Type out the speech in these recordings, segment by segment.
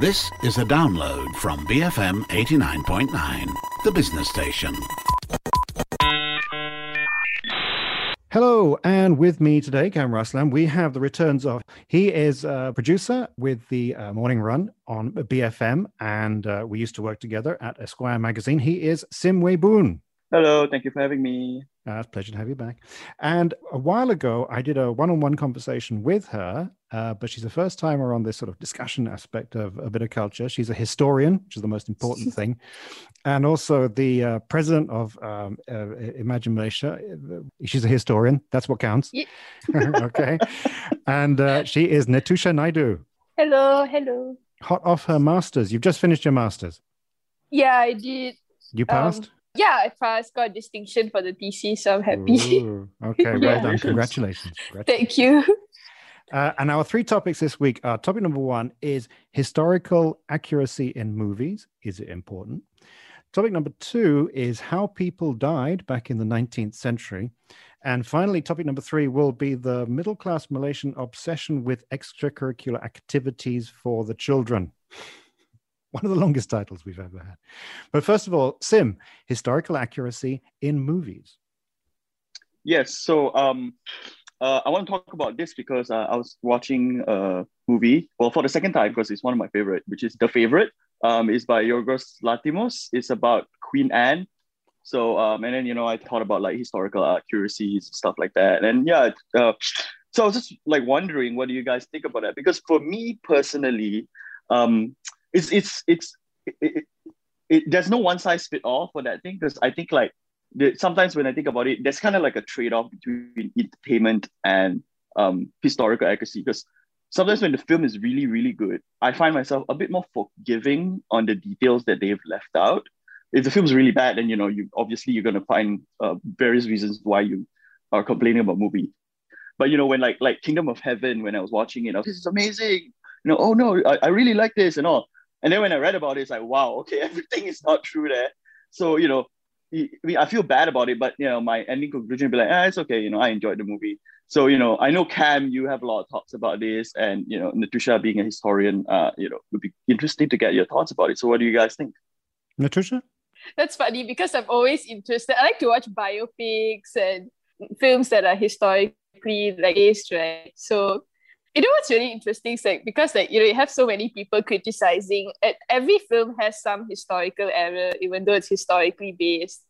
This is a download from BFM 89.9, the business station. Hello, and with me today, Cam Raslan, we have the returns of. He is a producer with the uh, Morning Run on BFM, and uh, we used to work together at Esquire magazine. He is Sim Wei Boon. Hello, thank you for having me. Uh, it's a pleasure to have you back. And a while ago, I did a one on one conversation with her, uh, but she's a first timer on this sort of discussion aspect of a bit of culture. She's a historian, which is the most important thing, and also the uh, president of um, uh, Imagine Malaysia. She's a historian. That's what counts. Yeah. okay. And uh, she is Natusha Naidu. Hello, hello. Hot off her master's. You've just finished your master's. Yeah, I did. You passed? Um, yeah, I passed, got distinction for the thesis, so I'm happy. Ooh, okay, well yeah. done. Congratulations. Congratulations. Thank you. Uh, and our three topics this week are topic number one is historical accuracy in movies. Is it important? Topic number two is how people died back in the 19th century. And finally, topic number three will be the middle class Malaysian obsession with extracurricular activities for the children one of the longest titles we've ever had. But first of all, Sim, historical accuracy in movies. Yes. So um, uh, I want to talk about this because uh, I was watching a movie, well, for the second time, because it's one of my favorite, which is The Favorite. Um, it's by Yorgos Lanthimos. It's about Queen Anne. So, um, and then, you know, I thought about like historical accuracies, stuff like that. And yeah, uh, so I was just like wondering, what do you guys think about that? Because for me personally, um, it's it's it's it, it, it, there's no one size fit all for that thing because I think like the, sometimes when I think about it, there's kind of like a trade off between entertainment and um, historical accuracy because sometimes when the film is really really good, I find myself a bit more forgiving on the details that they've left out. If the film's really bad, then you know you obviously you're gonna find uh, various reasons why you are complaining about movie. But you know when like like Kingdom of Heaven, when I was watching it, I was this is amazing. You know, oh no, I, I really like this and all. And then when I read about it, it's like, wow, okay, everything is not true there. So, you know, I mean, I feel bad about it, but you know, my ending conclusion would be like, ah, it's okay, you know, I enjoyed the movie. So, you know, I know Cam, you have a lot of thoughts about this, and you know, Natusha being a historian, uh, you know, would be interesting to get your thoughts about it. So, what do you guys think? Natusha? That's funny because I'm always interested. I like to watch biopics and films that are historically like based, right? So you know what's really interesting is like because like you know you have so many people criticizing it, every film has some historical error even though it's historically based.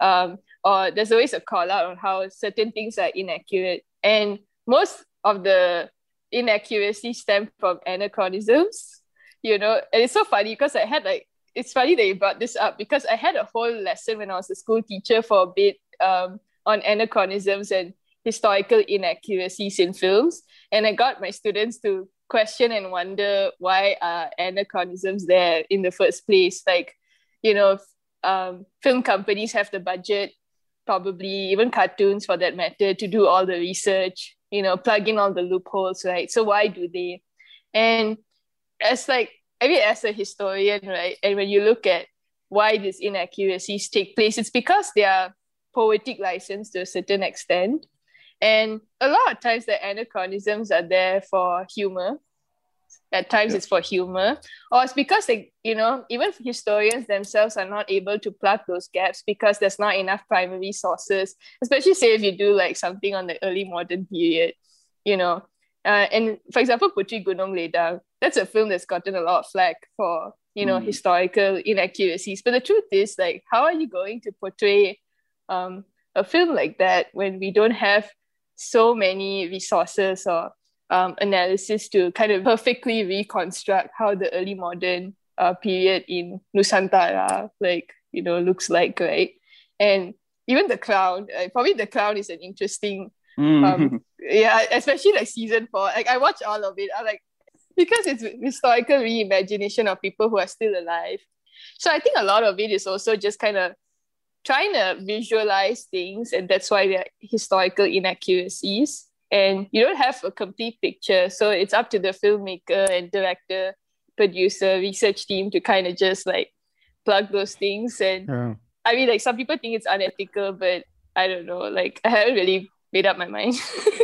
Um, or there's always a call out on how certain things are inaccurate. And most of the inaccuracies stem from anachronisms you know? And it's so funny because i had like it's funny that you brought this up because i had a whole lesson when i was a school teacher for a bit um, on anachronisms and historical inaccuracies in films. And I got my students to question and wonder why are anachronisms there in the first place. Like, you know, um, film companies have the budget, probably even cartoons for that matter, to do all the research, you know, plug in all the loopholes, right? So why do they? And as like, I mean, as a historian, right, and when you look at why these inaccuracies take place, it's because they are poetic license to a certain extent and a lot of times the anachronisms are there for humor. At times yeah. it's for humor, or it's because they, you know, even historians themselves are not able to plug those gaps because there's not enough primary sources. Especially say if you do like something on the early modern period, you know. Uh, and for example, Puteri Gunung Ledang, that's a film that's gotten a lot of flack for you know mm. historical inaccuracies. But the truth is, like, how are you going to portray um, a film like that when we don't have so many resources or um, analysis to kind of perfectly reconstruct how the early modern uh, period in Nusantara like you know looks like right? And even the crown uh, probably the crown is an interesting mm. um, yeah especially like season four. Like I watch all of it. I like because it's historical reimagination of people who are still alive. So I think a lot of it is also just kind of trying to visualize things and that's why there are historical inaccuracies and you don't have a complete picture so it's up to the filmmaker and director producer research team to kind of just like plug those things and yeah. i mean like some people think it's unethical but i don't know like i haven't really made up my mind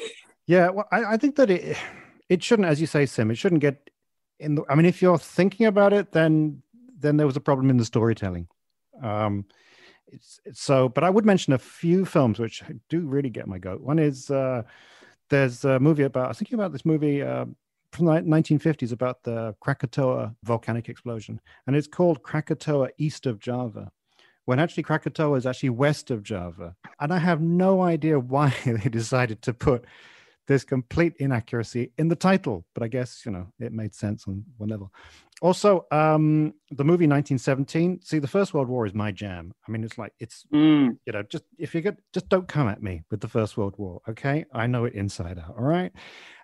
yeah well I, I think that it it shouldn't as you say sim it shouldn't get in the, I mean, if you're thinking about it, then then there was a problem in the storytelling. Um, it's, it's so, but I would mention a few films which I do really get my goat. One is uh, there's a movie about I was thinking about this movie uh, from the 1950s about the Krakatoa volcanic explosion, and it's called Krakatoa East of Java when actually Krakatoa is actually west of Java. And I have no idea why they decided to put this complete inaccuracy in the title, but I guess, you know, it made sense on one level. Also, um, the movie 1917, see, the First World War is my jam. I mean, it's like, it's, Mm. you know, just if you get, just don't come at me with the First World War, okay? I know it inside out, all right?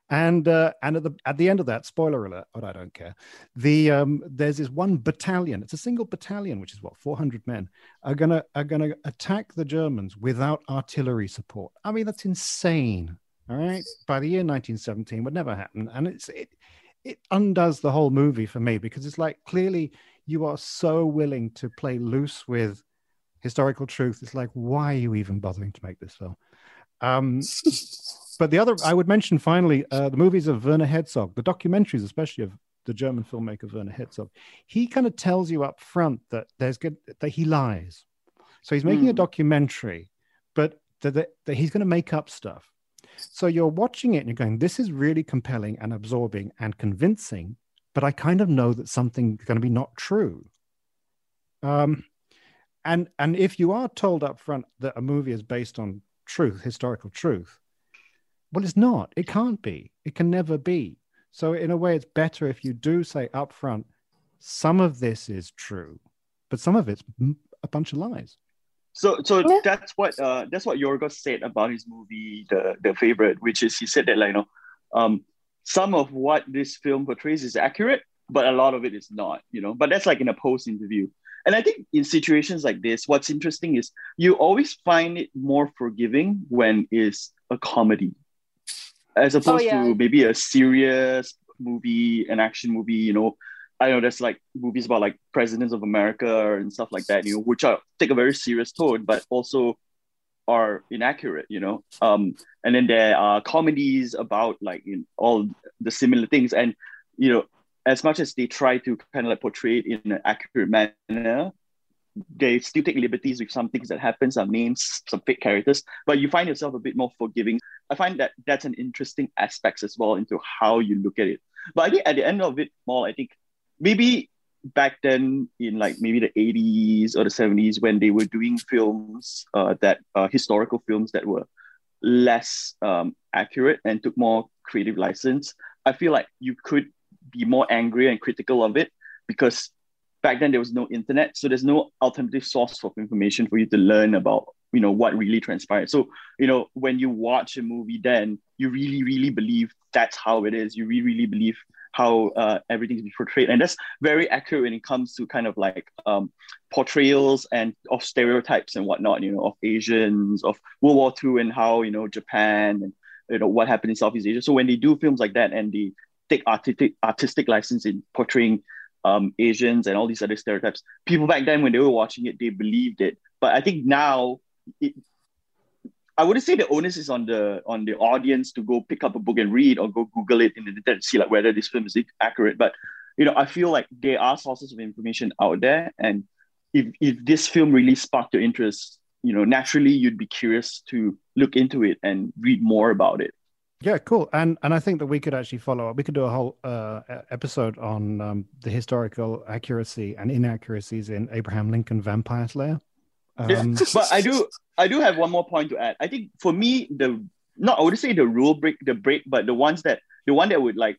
And uh, and at the at the end of that, spoiler alert, but I don't care. The um, there's this one battalion. It's a single battalion, which is what 400 men are gonna are gonna attack the Germans without artillery support. I mean, that's insane. All right. By the year 1917, would never happen, and it's it it undoes the whole movie for me because it's like clearly you are so willing to play loose with historical truth. It's like why are you even bothering to make this film? Um, but the other I would mention finally uh, the movies of Werner Herzog, the documentaries, especially of the German filmmaker Werner Herzog. He kind of tells you up front that there's good that he lies. So he's making a Hmm. documentary, but that, that, that he's going to make up stuff. So you're watching it and you're going, this is really compelling and absorbing and convincing, but I kind of know that something's going to be not true. Um, and and if you are told up front that a movie is based on truth, historical truth, well, it's not. It can't be. It can never be. So in a way, it's better if you do say up front, some of this is true, but some of it's a bunch of lies. So so Yeah. that's what uh that's what Yorgos said about his movie, the the favorite, which is he said that like you know, um, some of what this film portrays is accurate, but a lot of it is not, you know. But that's like in a post interview. And I think in situations like this, what's interesting is you always find it more forgiving when it's a comedy, as opposed yeah. to maybe a serious movie, an action movie. You know, I know there's like movies about like presidents of America and stuff like that. You know, which are take a very serious tone, but also are inaccurate. You know, um, and then there are comedies about like in all the similar things, and you know, as much as they try to kind of like portray it in an accurate manner, they still take liberties with some things that happen, some names, some fake characters, but you find yourself a bit more forgiving. I find that that's an interesting aspect as well into how you look at it. But I think at the end of it all, I think maybe back then in like maybe the 80s or the 70s when they were doing films uh, that uh, historical films that were less um, accurate and took more creative license, I feel like you could be more angry and critical of it because back then there was no internet so there's no alternative source of information for you to learn about you know what really transpired. So you know when you watch a movie then you really really believe that's how it is. You really really believe how uh, everything's been portrayed and that's very accurate when it comes to kind of like um, portrayals and of stereotypes and whatnot you know of asians of world war ii and how you know japan and you know what happened in southeast asia so when they do films like that and they take artistic artistic license in portraying um, Asians and all these other stereotypes. People back then, when they were watching it, they believed it. But I think now, it, I wouldn't say the onus is on the on the audience to go pick up a book and read or go Google it in the internet to see like whether this film is accurate. But you know, I feel like there are sources of information out there, and if if this film really sparked your interest, you know, naturally you'd be curious to look into it and read more about it. Yeah, cool. And and I think that we could actually follow up. We could do a whole uh, episode on um, the historical accuracy and inaccuracies in Abraham Lincoln Vampire Slayer. Yeah, Um, but I do I do have one more point to add. I think for me the not I would say the rule break the break, but the ones that the one that would like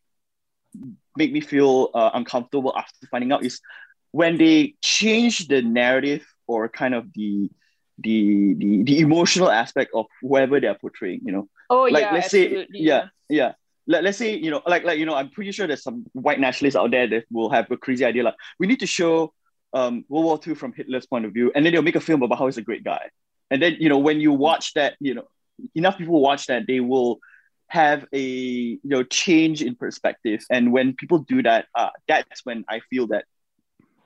make me feel uh, uncomfortable after finding out is when they change the narrative or kind of the the the, the emotional aspect of whoever they're portraying. You know, Oh like yeah, let's say absolutely, yeah yeah Let, let's say you know like like you know i'm pretty sure there's some white nationalists out there that will have a crazy idea like we need to show um world war ii from hitler's point of view and then they'll make a film about how he's a great guy and then you know when you watch that you know enough people watch that they will have a you know change in perspective and when people do that uh, that's when i feel that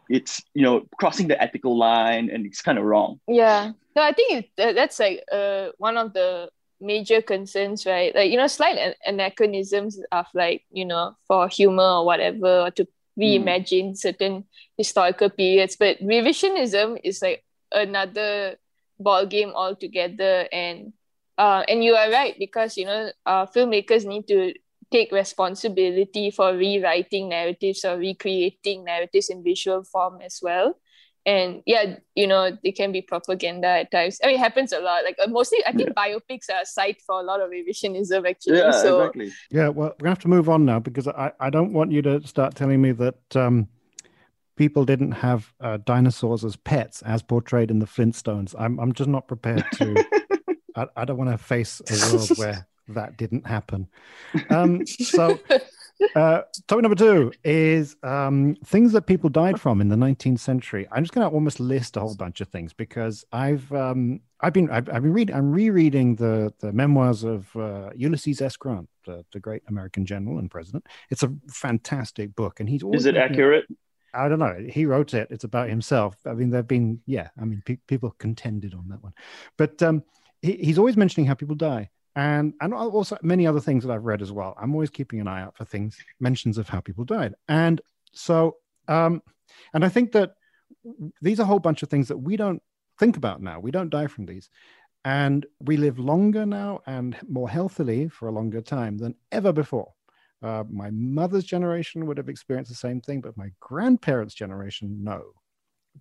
it's you know crossing the ethical line and it's kind of wrong Yeah. No, I think that's like uh one of the major concerns, right? Like, you know, slight anachronisms of like, you know, for humor or whatever, or to reimagine mm. certain historical periods. But revisionism is like another ball game altogether. And uh, and you are right because you know uh, filmmakers need to take responsibility for rewriting narratives or recreating narratives in visual form as well and yeah you know they can be propaganda at times i mean it happens a lot like uh, mostly i think yeah. biopics are a site for a lot of revisionism actually yeah so exactly. yeah well we're gonna have to move on now because i i don't want you to start telling me that um people didn't have uh, dinosaurs as pets as portrayed in the flintstones i'm, I'm just not prepared to I, I don't want to face a world where that didn't happen um so uh, topic number two is um, things that people died from in the 19th century. I'm just going to almost list a whole bunch of things because I've um, I've been I've, I've, been reading I'm rereading the the memoirs of uh, Ulysses S. Grant, the, the great American general and president. It's a fantastic book, and he's is it accurate? I don't know. He wrote it. It's about himself. I mean, there've been yeah. I mean, pe- people contended on that one, but um, he, he's always mentioning how people die and and also many other things that I've read as well. I'm always keeping an eye out for things mentions of how people died, and so um, and I think that these are a whole bunch of things that we don't think about now. We don't die from these, and we live longer now and more healthily for a longer time than ever before. Uh, my mother's generation would have experienced the same thing, but my grandparents' generation, no.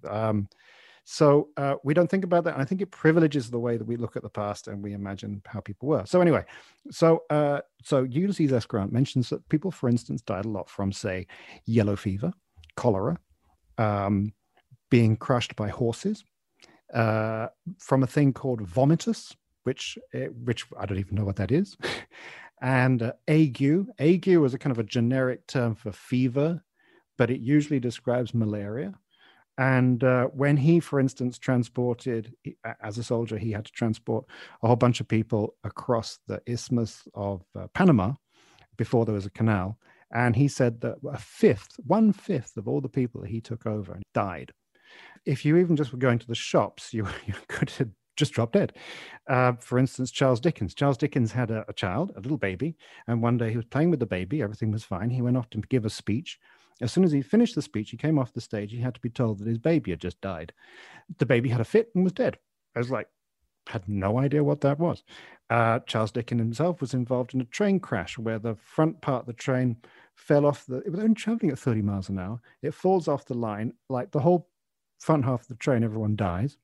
Um, so uh, we don't think about that. I think it privileges the way that we look at the past and we imagine how people were. So anyway, so uh, so Ulysses S. Grant mentions that people, for instance, died a lot from, say, yellow fever, cholera, um, being crushed by horses, uh, from a thing called vomitus, which eh, which I don't even know what that is, and uh, ague. Ague is a kind of a generic term for fever, but it usually describes malaria. And uh, when he, for instance, transported, as a soldier, he had to transport a whole bunch of people across the Isthmus of uh, Panama before there was a canal. And he said that a fifth, one fifth of all the people that he took over died. If you even just were going to the shops, you, you could have just dropped dead. Uh, for instance, Charles Dickens. Charles Dickens had a, a child, a little baby, and one day he was playing with the baby. Everything was fine. He went off to give a speech as soon as he finished the speech, he came off the stage. He had to be told that his baby had just died. The baby had a fit and was dead. I was like, had no idea what that was. Uh, Charles Dickens himself was involved in a train crash where the front part of the train fell off the. It was only traveling at 30 miles an hour. It falls off the line, like the whole front half of the train, everyone dies.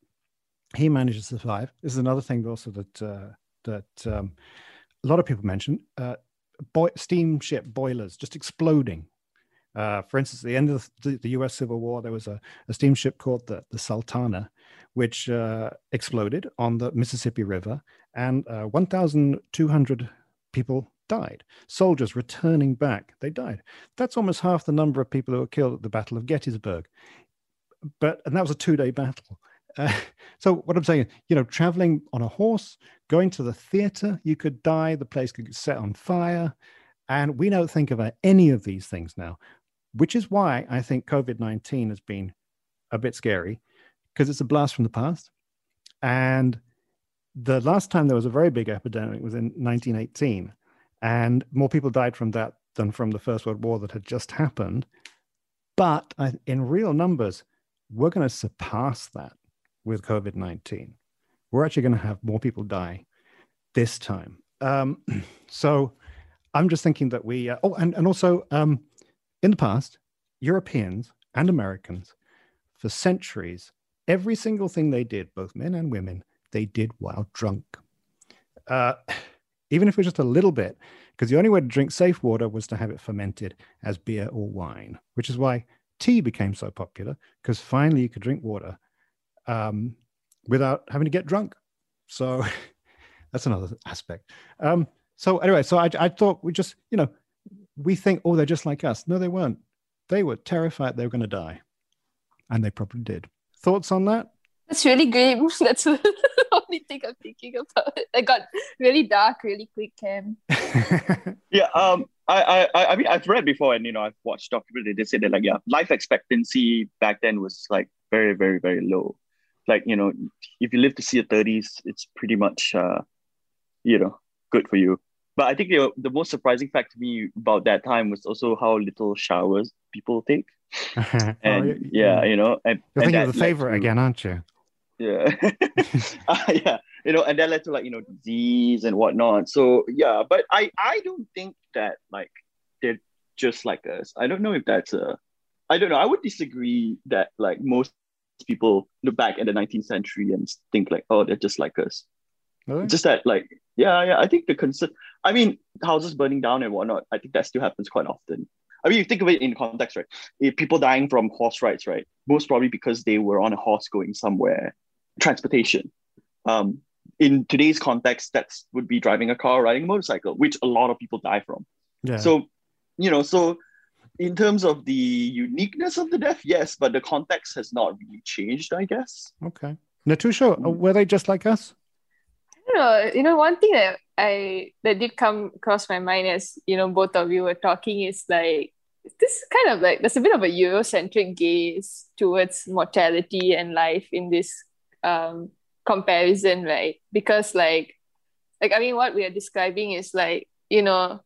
He manages to survive. This is another thing also that uh, that um, a lot of people mention. Uh, boy, steamship boilers just exploding uh, for instance, at the end of the, the, U.S. Civil War, there was a, a steamship called the, the Sultana, which uh, exploded on the Mississippi River, and uh, 1,200 people died. Soldiers returning back, they died. That's almost half the number of people who were killed at the Battle of Gettysburg. But and that was a two-day battle. Uh, so what I'm saying, you know, traveling on a horse, going to the theater, you could die. The place could get set on fire. And we don't think about any of these things now which is why I think COVID 19 has been a bit scary because it's a blast from the past. And the last time there was a very big epidemic was in 1918, and more people died from that than from the First World War that had just happened. But in real numbers, we're going to surpass that with COVID 19. We're actually going to have more people die this time. Um, so I'm just thinking that we, uh, oh, and, and also, um, in the past, Europeans and Americans, for centuries, every single thing they did, both men and women, they did while drunk. Uh, even if it was just a little bit, because the only way to drink safe water was to have it fermented as beer or wine, which is why tea became so popular, because finally you could drink water um, without having to get drunk. So that's another aspect. Um, so anyway, so I, I thought we just, you know, we think, oh, they're just like us. No, they weren't. They were terrified they were going to die. And they probably did. Thoughts on that? That's really great. That's the only thing I'm thinking about. I got really dark really quick, Cam. yeah, um, I, I, I mean, I've read before, and you know, I've watched documentaries. They say that like, yeah, life expectancy back then was like very, very, very low. Like, you know, if you live to see your thirties, it's pretty much, uh, you know, good for you. But I think the, the most surprising fact to me about that time was also how little showers people take. and Oh, yeah, you know, and, You're and thinking of the favorite to- again, aren't you? Yeah. Uh, yeah. You know, and that led to like, you know, disease and whatnot. So yeah, but I I don't think that like they're just like us. I don't know if that's a I don't know. I would disagree that like most people look back at the 19th century and think like, oh, they're just like us. Really? Just that like, yeah, yeah. I think the concern I mean, houses burning down and whatnot, I think that still happens quite often. I mean, you think of it in context, right? If people dying from horse rides, right? Most probably because they were on a horse going somewhere, transportation. Um, in today's context, that's would be driving a car, riding a motorcycle, which a lot of people die from. Yeah. So, you know, so in terms of the uniqueness of the death, yes, but the context has not really changed, I guess. okay. Natusha, uh, Mm. were they just like us? Know. You know, one thing that I that did come across my mind as you know both of you were talking is like this kind of like there's a bit of a Eurocentric gaze towards mortality and life in this um comparison, right? Because like like I mean what we are describing is like, you know,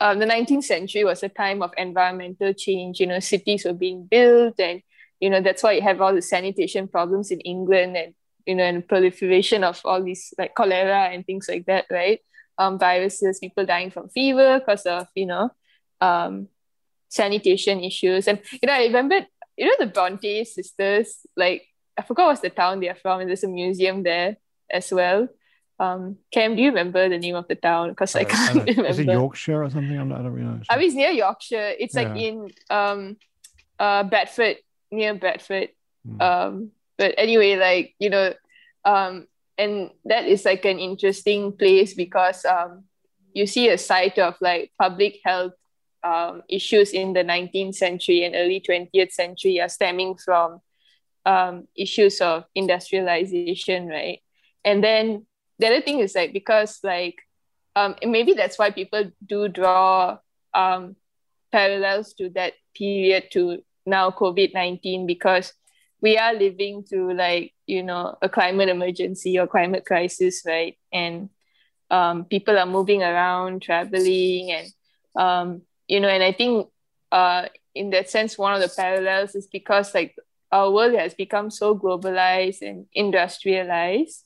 um, the 19th century was a time of environmental change. You know, cities were being built, and you know that's why you have all the sanitation problems in England, and you know, and proliferation of all these like cholera and things like that, right? Um, viruses, people dying from fever because of you know, um, sanitation issues, and you know, I remember you know the Bronte sisters, like I forgot what's the town they're from, and there's a museum there as well. Um, Cam, do you remember the name of the town? Because I, don't- can't don't know. remember. Is it Yorkshire or something? I'm not, I don't really know. I mean, it's near Yorkshire. It's like in um, uh, Bedford, near Bedford. Hmm. Um, but anyway, like you know, um, and that is like an interesting place because um, you see a site of like public health um, issues in the 19th century and early 20th century are stemming from um, issues of industrialization, right? And then the other thing is like because like um, maybe that's why people do draw um, parallels to that period to now COVID 19 because we are living through like, you know, a climate emergency or climate crisis, right? And um, people are moving around, traveling, and, um, you know, and I think uh, in that sense, one of the parallels is because like our world has become so globalized and industrialized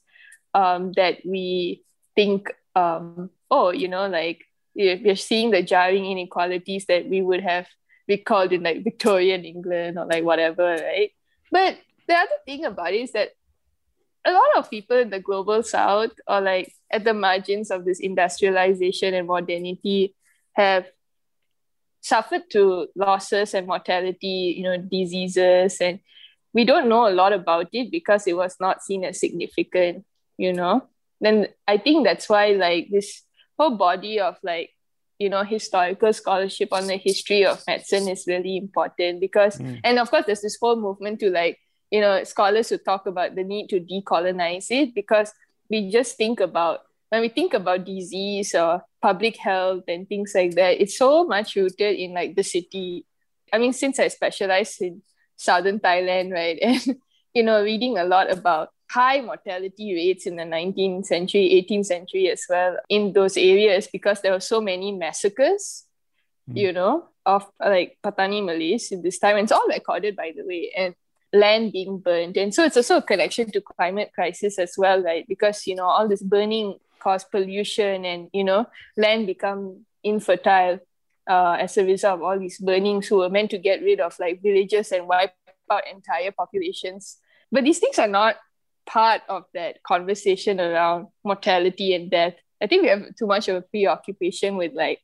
um, that we think, um, oh, you know, like we- we're seeing the jarring inequalities that we would have recalled in like Victorian England or like whatever, right? But the other thing about it is that a lot of people in the global south or like at the margins of this industrialization and modernity have suffered to losses and mortality, you know, diseases, and we don't know a lot about it because it was not seen as significant, you know. Then I think that's why like this whole body of like you know historical scholarship on the history of medicine is really important because Mm. and of course there's this whole movement to like you know scholars who talk about the need to decolonize it because we just think about when we think about disease or public health and things like that it's so much rooted in like the city i mean since i specialize in southern thailand right and you know reading a lot about high mortality rates in the 19th century 18th century as well in those areas because there were so many massacres Mm. you know of like patani malays in this time. And it's all recorded by the way and land being burned. And so it's also a connection to climate crisis as well right? Because you know all this burning caused pollution and you know land become infertile uh, as a result of all these burnings who were meant to get rid of like villages and wipe out entire populations. But these things are not part of that conversation around mortality and death. I think we have too much of a preoccupation with like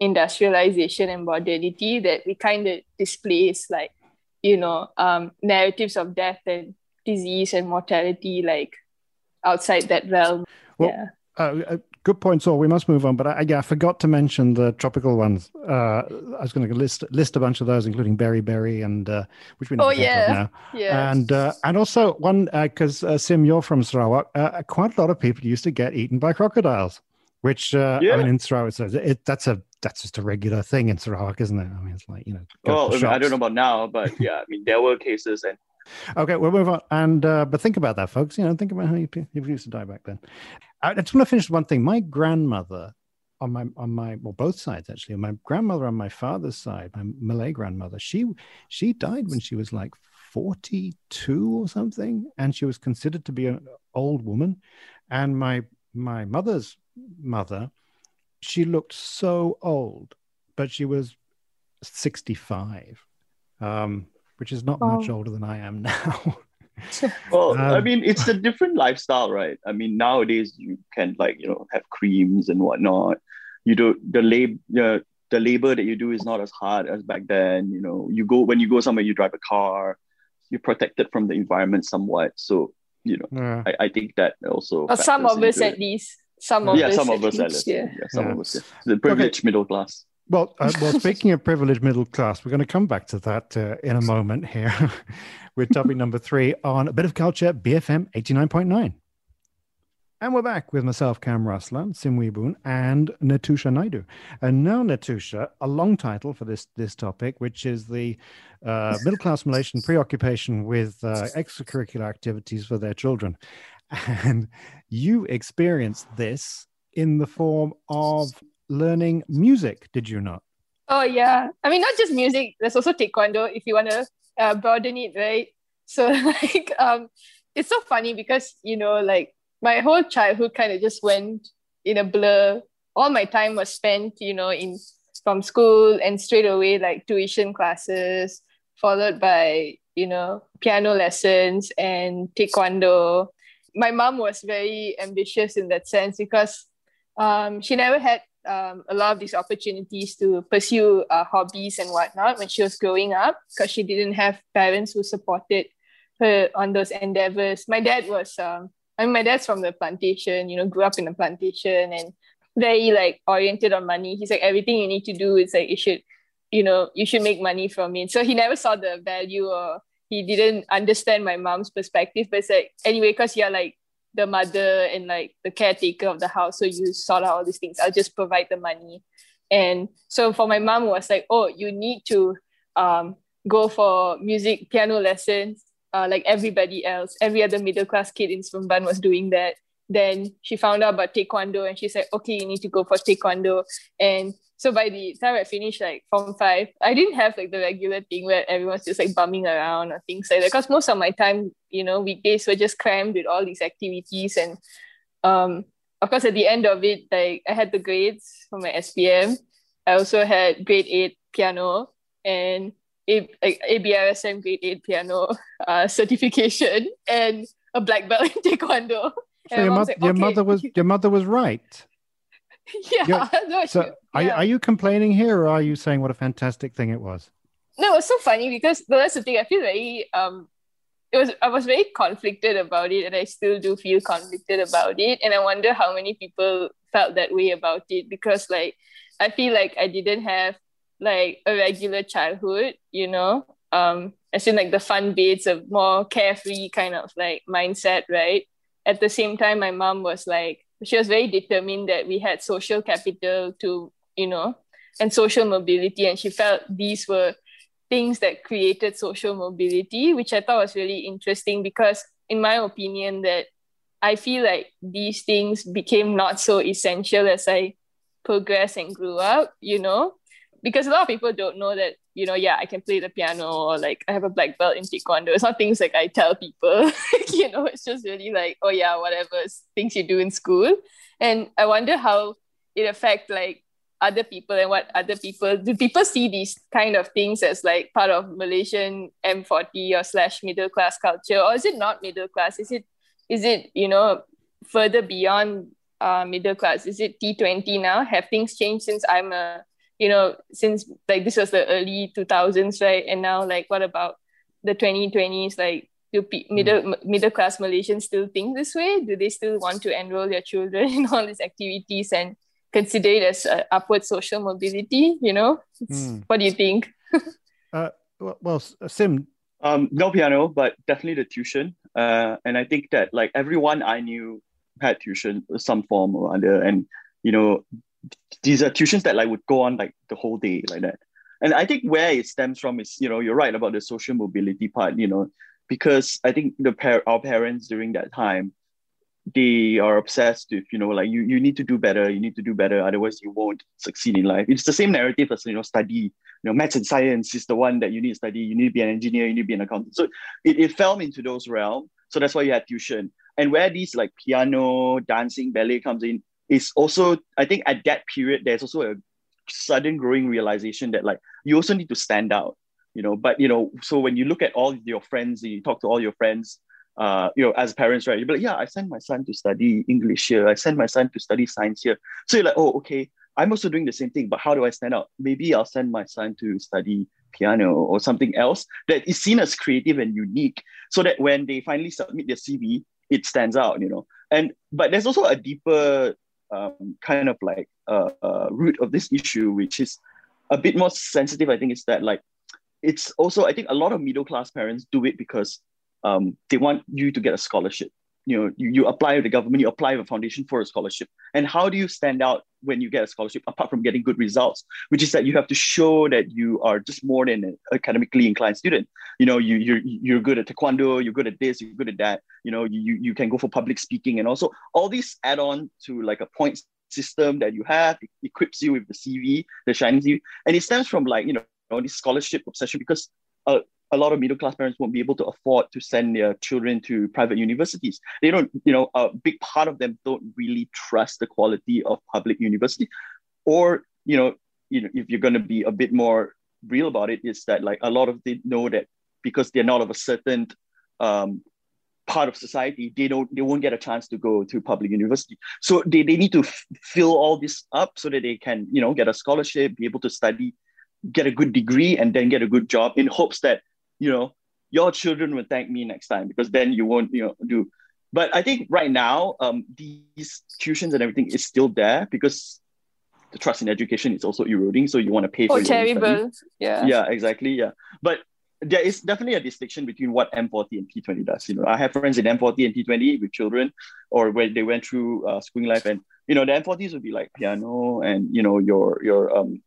industrialization and modernity that we kind of displace like you know um, narratives of death and disease and mortality like outside that realm. Well, yeah. Uh, good point, Saul. We must move on, but I, yeah, I forgot to mention the tropical ones. Uh, I was going to list list a bunch of those, including beriberi and uh, which we know Oh, the yeah. now. yeah And uh, and also one because uh, Sim, you're from Sarawak. Uh, quite a lot of people used to get eaten by crocodiles, which uh, I mean in Sarawak, so it, that's a that's just a regular thing in Sarawak, isn't it? I mean, it's like you know. Well, I, mean, I don't know about now, but yeah, I mean, there were cases, and Okay, we'll move on. And uh, but think about that, folks. You know, think about how you, you used to die back then. I, just want to finish one thing. My grandmother on my on my well both sides actually my grandmother on my father's side my malay grandmother she she died when she was like 42 or something and she was considered to be an old woman and my my mother's mother she looked so old but she was 65 um, which is not wow. much older than i am now well, um, I mean, it's a different lifestyle, right? I mean, nowadays you can like you know have creams and whatnot. You do the lab the, the labor that you do is not as hard as back then. You know, you go when you go somewhere, you drive a car, you're protected from the environment somewhat. So you know, yeah. I, I think that also. Or some of us at least. Some of yeah, us. some of us at least. Yeah. yeah, some yeah. of us. Yeah. The privileged okay. middle class. Well, uh, well, speaking of privileged middle class, we're going to come back to that uh, in a moment here with topic number three on a bit of culture, BFM 89.9. And we're back with myself, Cam Raslan, Sim Wiboon, and Natusha Naidu. And now, Natusha, a long title for this, this topic, which is the uh, middle class Malaysian preoccupation with uh, extracurricular activities for their children. And you experienced this in the form of learning music, did you not? Oh, yeah. I mean, not just music, there's also taekwondo if you want to uh, broaden it, right? So, like, um, it's so funny because, you know, like my whole childhood kind of just went in a blur. All my time was spent, you know, in from school and straight away like tuition classes, followed by, you know, piano lessons and taekwondo. My mom was very ambitious in that sense because um, she never had um, a lot of these opportunities to pursue uh, hobbies and whatnot when she was growing up because she didn't have parents who supported her on those endeavors. My dad was, um, I mean, my dad's from the plantation, you know, grew up in the plantation and very like oriented on money. He's like, everything you need to do is like, you should, you know, you should make money from it. So he never saw the value or he didn't understand my mom's perspective. But it's like, anyway, because you're like the mother and like the caretaker of the house. So you sort out all these things. I'll just provide the money. And so for my mom was like, oh, you need to um, go for music piano lessons, uh, like everybody else. Every other middle class kid in Seremban was doing that. Then she found out about taekwondo and she said, okay, you need to go for taekwondo. And so by the time I finished like form five, I didn't have like the regular thing where everyone's just like bumming around or things like that. Because most of my time, you know, weekdays were just crammed with all these activities. And um, of course, at the end of it, like I had the grades for my SPM. I also had grade eight piano and a, ABRSM grade eight piano uh, certification and a black belt in taekwondo. So your, mo- like, your mother was your mother was right. yeah. No, so yeah. Are, you, are you complaining here or are you saying what a fantastic thing it was? No, it was so funny because that's the thing. I feel very um it was I was very conflicted about it and I still do feel conflicted about it. And I wonder how many people felt that way about it because like I feel like I didn't have like a regular childhood, you know. Um as in like the fun bits of more carefree kind of like mindset, right? At the same time my mom was like she was very determined that we had social capital to, you know, and social mobility. And she felt these were things that created social mobility, which I thought was really interesting because, in my opinion, that I feel like these things became not so essential as I progressed and grew up, you know, because a lot of people don't know that you know, yeah, I can play the piano or like I have a black belt in taekwondo. It's not things like I tell people, you know, it's just really like, oh yeah, whatever things you do in school. And I wonder how it affect like other people and what other people do people see these kind of things as like part of Malaysian M40 or slash middle class culture, or is it not middle class? Is it is it, you know, further beyond uh, middle class? Is it T20 now? Have things changed since I'm a you know, since like this was the early 2000s, right? And now, like, what about the 2020s? Like, do pe- hmm. middle mm. middle class Malaysians still think this way? Do they still want to enroll their children in all these activities and consider it as uh, upward social mobility? You know, mm. what do you think? uh, well, well, Sim. Um, no piano, but definitely the tuition. Uh, and I think that like everyone I knew had tuition some form or other, and you know these are tuitions that like would go on like the whole day like that. And I think where it stems from is, you know, you're right about the social mobility part. You know, because I think the par- our parents during that time they are obsessed with you know like you you need to do better you need to do better otherwise you won't succeed in life. It's the same narrative as you know study. You know maths and science is the one that you need to study. You need to be an engineer you need to be an accountant. So it, it fell into those realms so that's why you had tuition. And where these like piano dancing ballet comes in is also i think at that period there's also a sudden growing realization that like you also need to stand out you know but you know so when you look at all your friends and you talk to all your friends uh, you know, as parents, right? You'll be like, yeah, I sent my son to study English here. I sent my son to study science here. So you're like, oh, okay, I'm also doing the same thing, but how do I stand out? Maybe I'll send my son to study piano or something else that is seen as creative and unique, so that when they finally submit their CV, it stands out, you know. And but there's also a deeper um, kind of like uh, uh, root of this issue, which is a bit more sensitive. I think is that like it's also I think a lot of middle class parents do it because um, they want you to get a scholarship. You know, you, you apply with the government, you apply with a foundation for a scholarship. And how do you stand out when you get a scholarship, apart from getting good results, which is that you have to show that you are just more than an academically inclined student. You know, you, you're, you're good at taekwondo, you're good at this, you're good at that. You know, you, you can go for public speaking. And also all these add on to like a points system that you have, it equips you with the CV, the shiny CV. And it stems from like, you know, this scholarship obsession because uh, a lot of middle class parents won't be able to afford to send their children to private universities. They don't, you know, a big part of them don't really trust the quality of public university. Or, you know, you know, if you're going to be a bit more real about it, is that like a lot of them know that because they're not of a certain um, part of society, they don't, they won't get a chance to go to public university. So they, they need to f- fill all this up so that they can, you know, get a scholarship, be able to study, get a good degree, and then get a good job in hopes that you know, your children will thank me next time because then you won't, you know, do. But I think right now, um, these tuitions and everything is still there because the trust in education is also eroding. So you want to pay for oh, terrible. Yeah. Yeah, exactly. Yeah. But there is definitely a distinction between what M40 and T20 does. You know, I have friends in M40 and T20 with children, or when they went through uh, schooling life, and you know, the M40s would be like piano and you know your your um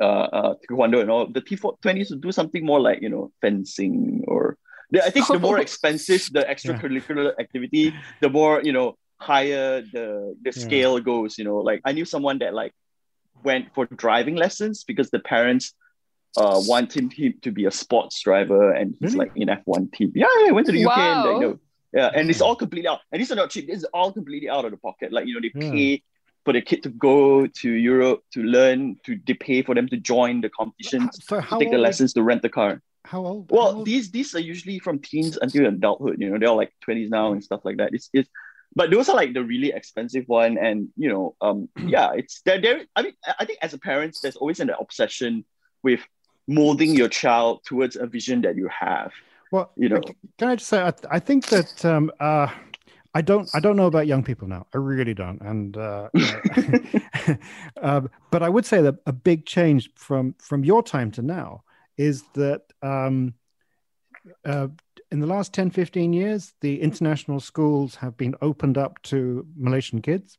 uh, uh, taekwondo and all, the T20s would do something more like, you know, fencing or the, I think the more expensive the extracurricular yeah. activity, the more, you know, higher the the scale yeah. goes, you know, like I knew someone that like went for driving lessons because the parents uh wanted him to be a sports driver and he's really? like in F1 team. Yeah, yeah, went to the UK wow. and like, you know, yeah, and it's all completely out. And these are not cheap. This is all completely out of the pocket. Like, you know, they yeah. pay for the kid to go to Europe to learn, to they pay for them to join the competitions, so to take the lessons, to rent the car. How old? Well, how old? these these are usually from teens until adulthood. You know, they're like twenties now and stuff like that. It's it's, but those are like the really expensive one, and you know, um, yeah, it's there. There, I mean, I think as a parent, there's always an obsession with molding your child towards a vision that you have. Well, you know, can I just say, I, I think that um, uh, I don't I don't know about young people now. I really don't. And uh, uh, but I would say that a big change from from your time to now is that um, uh, in the last 10, 15 years, the international schools have been opened up to Malaysian kids.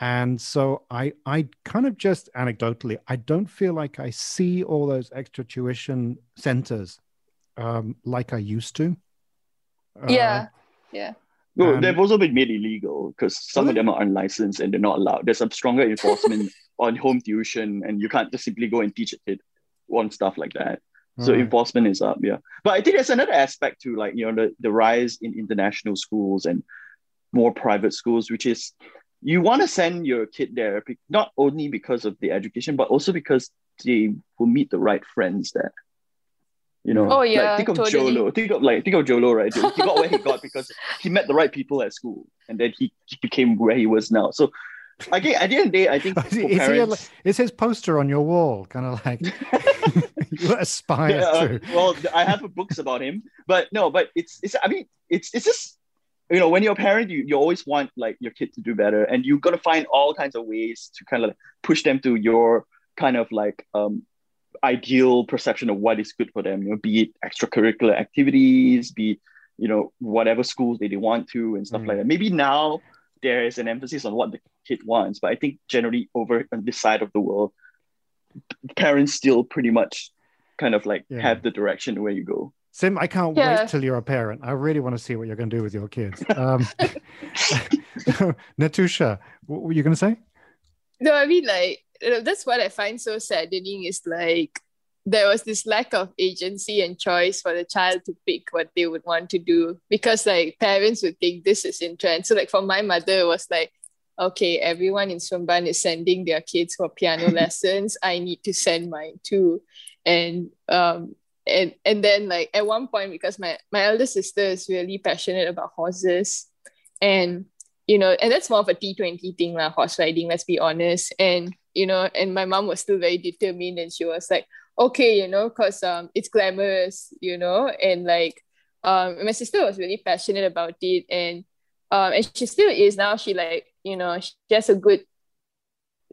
And so I I kind of just anecdotally, I don't feel like I see all those extra tuition centers um, like I used to. Yeah. Uh, yeah no, um, they've also been made illegal because some of them are unlicensed and they're not allowed. There's a stronger enforcement on home tuition, and you can't just simply go and teach a kid on stuff like that. So right. enforcement is up, yeah. But I think there's another aspect to like you know the, the rise in international schools and more private schools, which is you want to send your kid there not only because of the education, but also because they will meet the right friends there. You know, oh yeah, like, think of totally. Jho Low. Think of like think of Jho Low, right? He got where he got because he met the right people at school, and then he, he became where he was now. So, again, at the end of the day, I think is, parents, he a, is his poster on your wall kind of like you aspire yeah, uh, to? well, I have books about him, but no, but it's it's. I mean, it's it's just you know when you're a parent, you you always want like your kid to do better, and you got to find all kinds of ways to kind of like, push them to your kind of like um ideal perception of what is good for them, you know, be it extracurricular activities, be it, you know, whatever schools they, they want to and stuff mm. like that. Maybe now there is an emphasis on what the kid wants, but I think generally over on this side of the world, parents still pretty much kind of like yeah. have the direction where you go. Sim, I can't Yeah. wait till you're a parent. I really want to see what you're going to do with your kids. Um, Natusha, what were you going to say? No, I mean like you know, that's what I find so saddening is like there was this lack of agency and choice for the child to pick what they would want to do because like parents would think this is in trend. So like for my mother it was like, okay, everyone in Seremban is sending their kids for piano lessons. I need to send mine too. And um and and then like at one point because my my elder sister is really passionate about horses and you know, and that's more of a T20 thing, like horse riding, let's be honest. And, you know, and my mom was still very determined and she was like, okay, you know, because um it's glamorous, you know, and like um my sister was really passionate about it and um and she still is now she like, you know, she has a good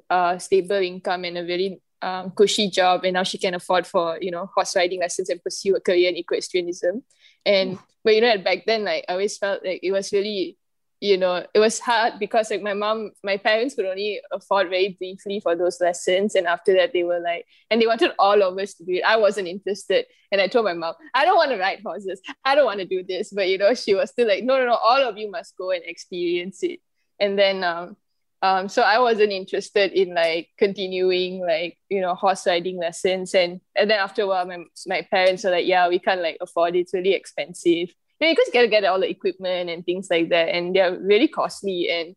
uh stable income and a very um cushy job and now she can afford for, you know, horse riding lessons and pursue a career in equestrianism. And but you know, back then like I always felt like it was really you know, it was hard because like my mom, my parents could only afford very briefly for those lessons. And after that, they were like, and they wanted all of us to do it. I wasn't interested. And I told my mom, I don't want to ride horses. I don't want to do this. But, you know, she was still like, no, no, no, all of you must go and experience it. And then, um, um, so I wasn't interested in like continuing like, you know, horse riding lessons. And, and then after a while, my, my parents were like, yeah, we can't like afford it. It's really expensive you know, because you gotta get all the equipment and things like that, and they're really costly. And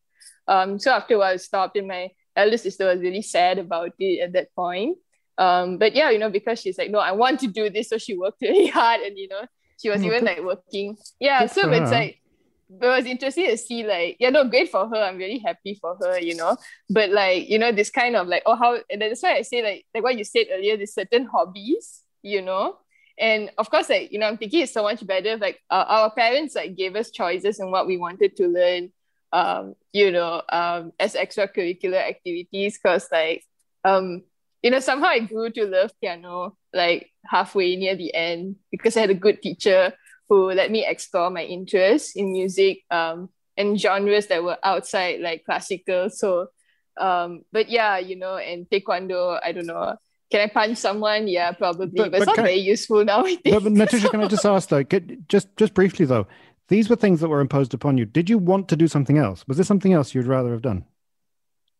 um, so after a while, I stopped, and my elder sister was really sad about it at that point. Um, but yeah, you know, because she's like, no, I want to do this, so she worked really hard, and you know, she was Mm, even good- like working. Yeah, good so it's like. But it was interesting to see, like, yeah, no, great for her. I'm really happy for her, you know. But like, you know, this kind of like, oh, how, and that's why I say like, like what you said earlier, there's certain hobbies, you know, and of course like you know i'm thinking it's so much better like uh, our parents like gave us choices in what we wanted to learn um you know um as extracurricular activities because like um you know somehow i grew to love piano like halfway near the end because i had a good teacher who let me explore my interests in music um and genres that were outside like classical. So um but yeah you know and taekwondo i don't know can I punch someone? Yeah, probably. But- But, it's not can I- very useful now. I think. But, but Natusha, can I just ask though, could, just just briefly though, these were things that were imposed upon you. Did you want to do something else? Was there something else you'd rather have done?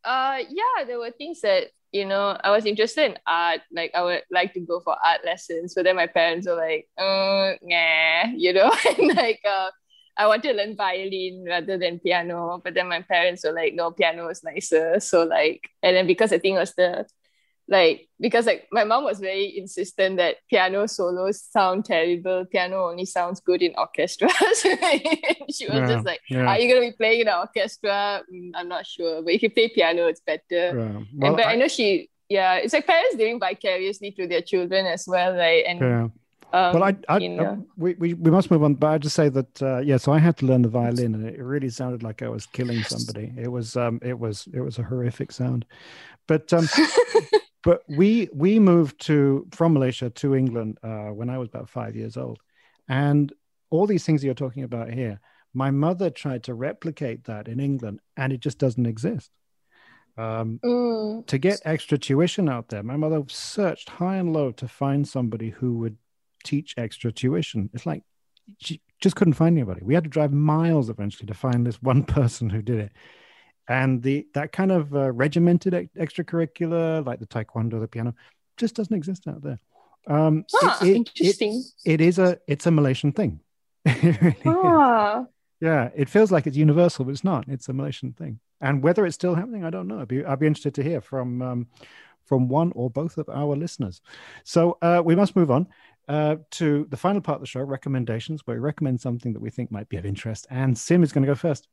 uh, yeah, there were things that you know I was interested in art. Like I would like to go for art lessons, but then my parents were like, uh, nah, you know, and like uh, I wanted to learn violin rather than piano, but then my parents were like, no, piano is nicer. So like, and then because I think it was the like because like my mom was very insistent that piano solos sound terrible. Piano only sounds good in orchestras. she was Yeah, just like, yeah. are you gonna be playing in an orchestra? Mm, I'm not sure. But if you play piano, it's better. Yeah. and but I, I- know she yeah, it's like parents doing vicariously through their children as well, right? And yeah. um, well, I, I, you know. we, we we must move on. But I just say that uh, yeah. So I had to learn the violin, and it really sounded like I was killing somebody. It was um it was it was a horrific sound, but um but we we moved to from Malaysia to England uh, when I was about five years old, and all these things you're talking about here, my mother tried to replicate that in England, and it just doesn't exist. Um, Mm, to get extra tuition out there, my mother searched high and low to find somebody who would teach extra tuition. It's like she just couldn't find anybody. We had to drive miles eventually to find this one person who did it. And the that kind of uh, regimented extracurricular, like the taekwondo, the piano, just doesn't exist out there. Um, it- ah, it- it- interesting. it is a it's a Malaysian thing. It really is. ah, Yeah, it feels like it's universal, but it's not. It's a Malaysian thing, and whether it's still happening, I don't know. I'd be, I'd be interested to hear from um, from one or both of our listeners. So uh, we must move on uh, to the final part of the show, recommendations, where we recommend something that we think might be of interest. And Sim is going to go first.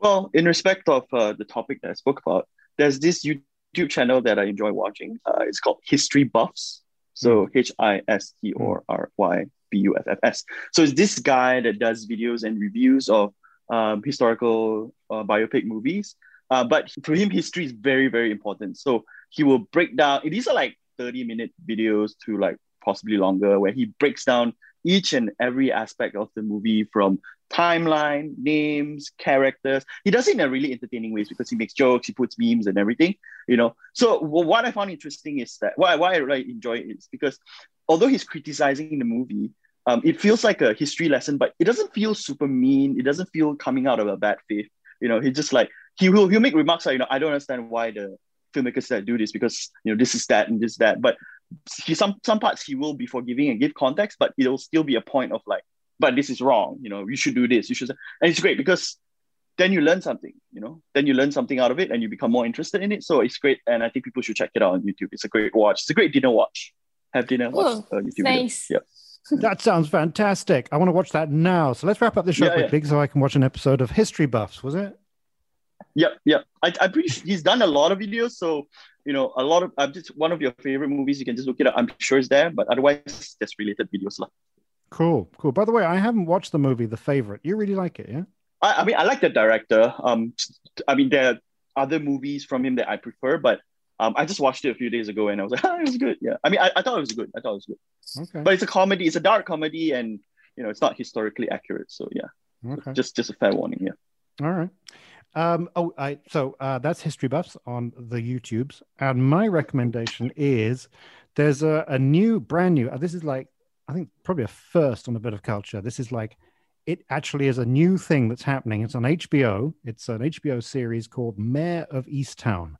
Well, in respect of uh, the topic that I spoke about, there's this YouTube channel that I enjoy watching. Uh, it's called History Buffs. So H I S T O R Y B U F F S. So it's this guy that does videos and reviews of um, historical uh, biopic movies. Uh, but to him, history is very, very important. So he will break down, these are like 30 minute videos to like possibly longer, where he breaks down each and every aspect of the movie from timeline, names, characters. He does it in a really entertaining ways because he makes jokes, he puts memes and everything, you know. So wh- what I found interesting is that why why I really enjoy it is because although he's criticizing the movie, um, it feels like a history lesson, but it doesn't feel super mean. It doesn't feel coming out of a bad faith. You know, he just like he will he'll make remarks like, you know, I don't understand why the filmmakers that do this because you know this is that and this that. But he some some parts he will be forgiving and give context, but it'll still be a point of like, but this is wrong. You know, you should do this. You should, and it's great because then you learn something. You know, then you learn something out of it and you become more interested in it. So it's great, and I think people should check it out on YouTube. It's a great watch. It's a great dinner watch. Have dinner. Watch, uh, YouTube nice. Video. Yeah. that sounds fantastic. I want to watch that now. So let's wrap up the show yeah, quickly yeah. so I can watch an episode of History Buffs. Was it? Yep, yep. I, I'm pretty sure he's done a lot of videos. So, you know, a lot of, I'm just one of your favorite movies. You can just look it up. I'm sure it's there, but otherwise, just related videos. Lah. Cool, cool. By the way, I haven't watched the movie The Favorite. You really like it, yeah? I, I mean, I like the director. Um, I mean, there are other movies from him that I prefer, but um, I just watched it a few days ago and I was like, oh, it was good. Yeah. I mean, I, I thought it was good. I thought it was good. Okay. But it's a comedy. It's a dark comedy and, you know, it's not historically accurate. So, yeah. Okay. Just, just a fair warning. Yeah. All right. Um, oh, I, so uh, that's History Buffs on the YouTubes. And my recommendation is there's a, a new, brand new, uh, this is like, I think probably a first on a bit of culture. This is like, it actually is a new thing that's happening. It's on HBO. It's an HBO series called Mare of Easttown.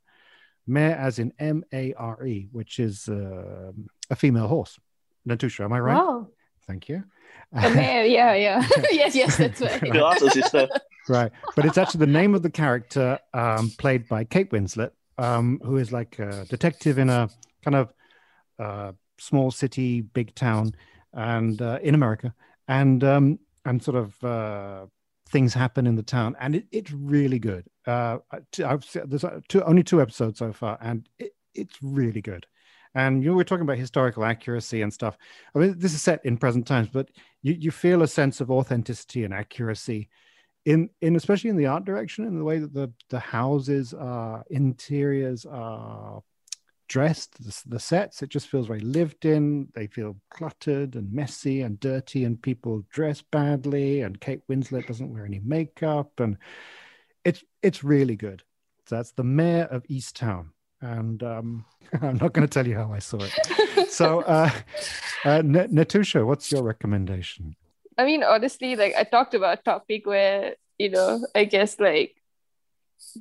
Mare as in M A R E, which is uh, a female horse. Natusha, am I right? Wow. Thank you. A mare, yeah, yeah. yes, yes, that's right. sister right. But it's actually the name of the character um, played by Kate Winslet, um, who is like a detective in a kind of uh, small city, big town, and uh, in America, and um, and sort of uh, things happen in the town, and it, it's really good. Uh, I've there's two, only two episodes so far, and it, it's really good. And you we're talking about historical accuracy and stuff. I mean, this is set in present times, but you, you feel a sense of authenticity and accuracy in in especially in the art direction in the way that the the houses uh interiors are dressed the, the sets it just feels very lived in. They feel cluttered and messy and dirty and people dress badly and kate winslet doesn't wear any makeup and it's it's really good. So that's the Mare of Easttown, and um, i'm not going to tell you how i saw it. So uh, uh natusha what's your recommendation? I mean, honestly, like I talked about a topic where, you know, I guess like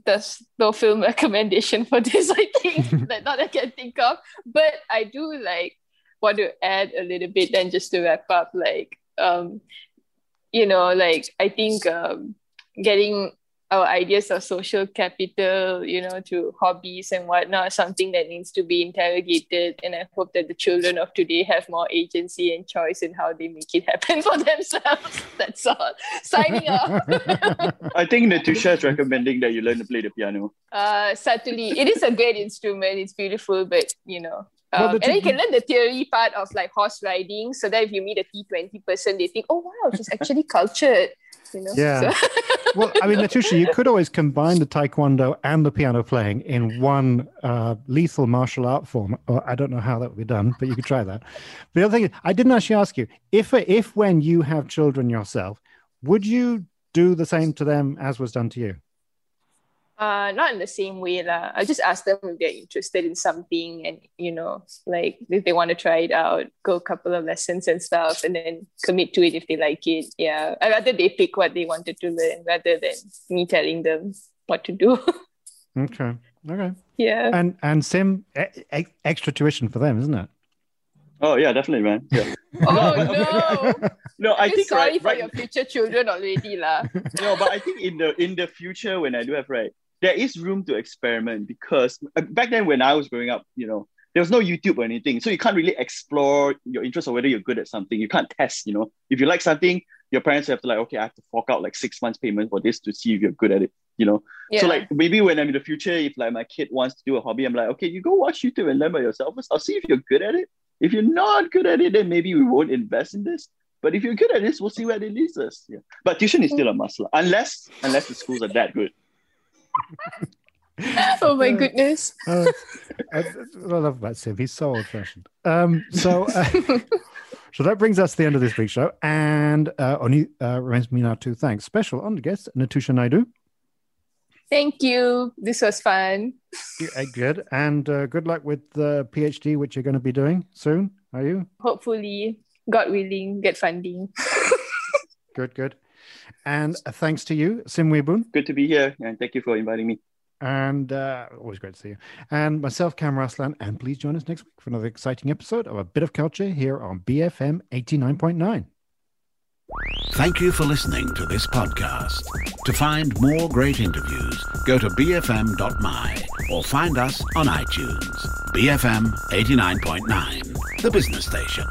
there's no film recommendation for this, I think, like not I can think of. But I do like want to add a little bit then just to wrap up, like um, you know, like I think um getting our ideas of social capital, you know, to hobbies and whatnot, something that needs to be interrogated. And I hope that the children of today have more agency and choice in how they make it happen for themselves. That's all. Signing off. I think Natusha is recommending that you learn to play the piano. Uh, certainly. It is a great instrument. It's beautiful, but you know, um, and then you can learn the theory part of like horse riding so that if you meet a T20 person, they think, oh, wow, she's actually cultured. You know? Yeah. So. well, I mean, Natusha, you could always combine the taekwondo and the piano playing in one uh, lethal martial art form. Or I don't know how that would be done, but you could try that. The other thing is, I didn't actually ask you if, if when you have children yourself, would you do the same to them as was done to you? Uh, not in the same way lah. I just ask them if they're interested in something, and you know, like if they want to try it out, go a couple of lessons and stuff, and then commit to it if they like it. Yeah, I rather they pick what they wanted to learn rather than me telling them what to do. okay. Okay. Yeah. And and sim e- extra tuition for them, isn't it? Oh yeah, definitely, man. Yeah. oh no. no, I think sorry right, for right. your future children already, lah. no, but I think in the in the future when I do have right, there is room to experiment because uh, back then when I was growing up, you know, there was no YouTube or anything. So you can't really explore your interest or whether you're good at something. You can't test, you know. If you like something, your parents have to like, okay, I have to fork out like six months payment for this to see if you're good at it, you know. Yeah. So like maybe when I'm in the future, if like my kid wants to do a hobby, I'm like, okay, you go watch YouTube and learn by yourself. I'll see if you're good at it. If you're not good at it, then maybe we won't invest in this. But if you're good at this, we'll see where it leads us. Yeah. But tuition is still a must, unless unless the schools are that good. oh my goodness. Uh, I, I, love about Sim. He's so old fashioned. Um, so, uh, so that brings us to the end of this week's show. And uh, only uh, remains me now to thank special on guest Natusha Naidu. Thank you. This was fun. Yeah, good. And uh, good luck with the PhD, which you're going to be doing soon. Are you? Hopefully, God willing, get funding. good, good. And thanks to you, Sim Wee Boon. Good to be here, and thank you for inviting me. And uh, always great to see you. And myself, Cam Raslan. And please join us next week for another exciting episode of A Bit of Culture here on BFM 89.9. Thank you for listening to this podcast. To find more great interviews, go to bfm.my or find us on iTunes. BFM 89.9, the business station.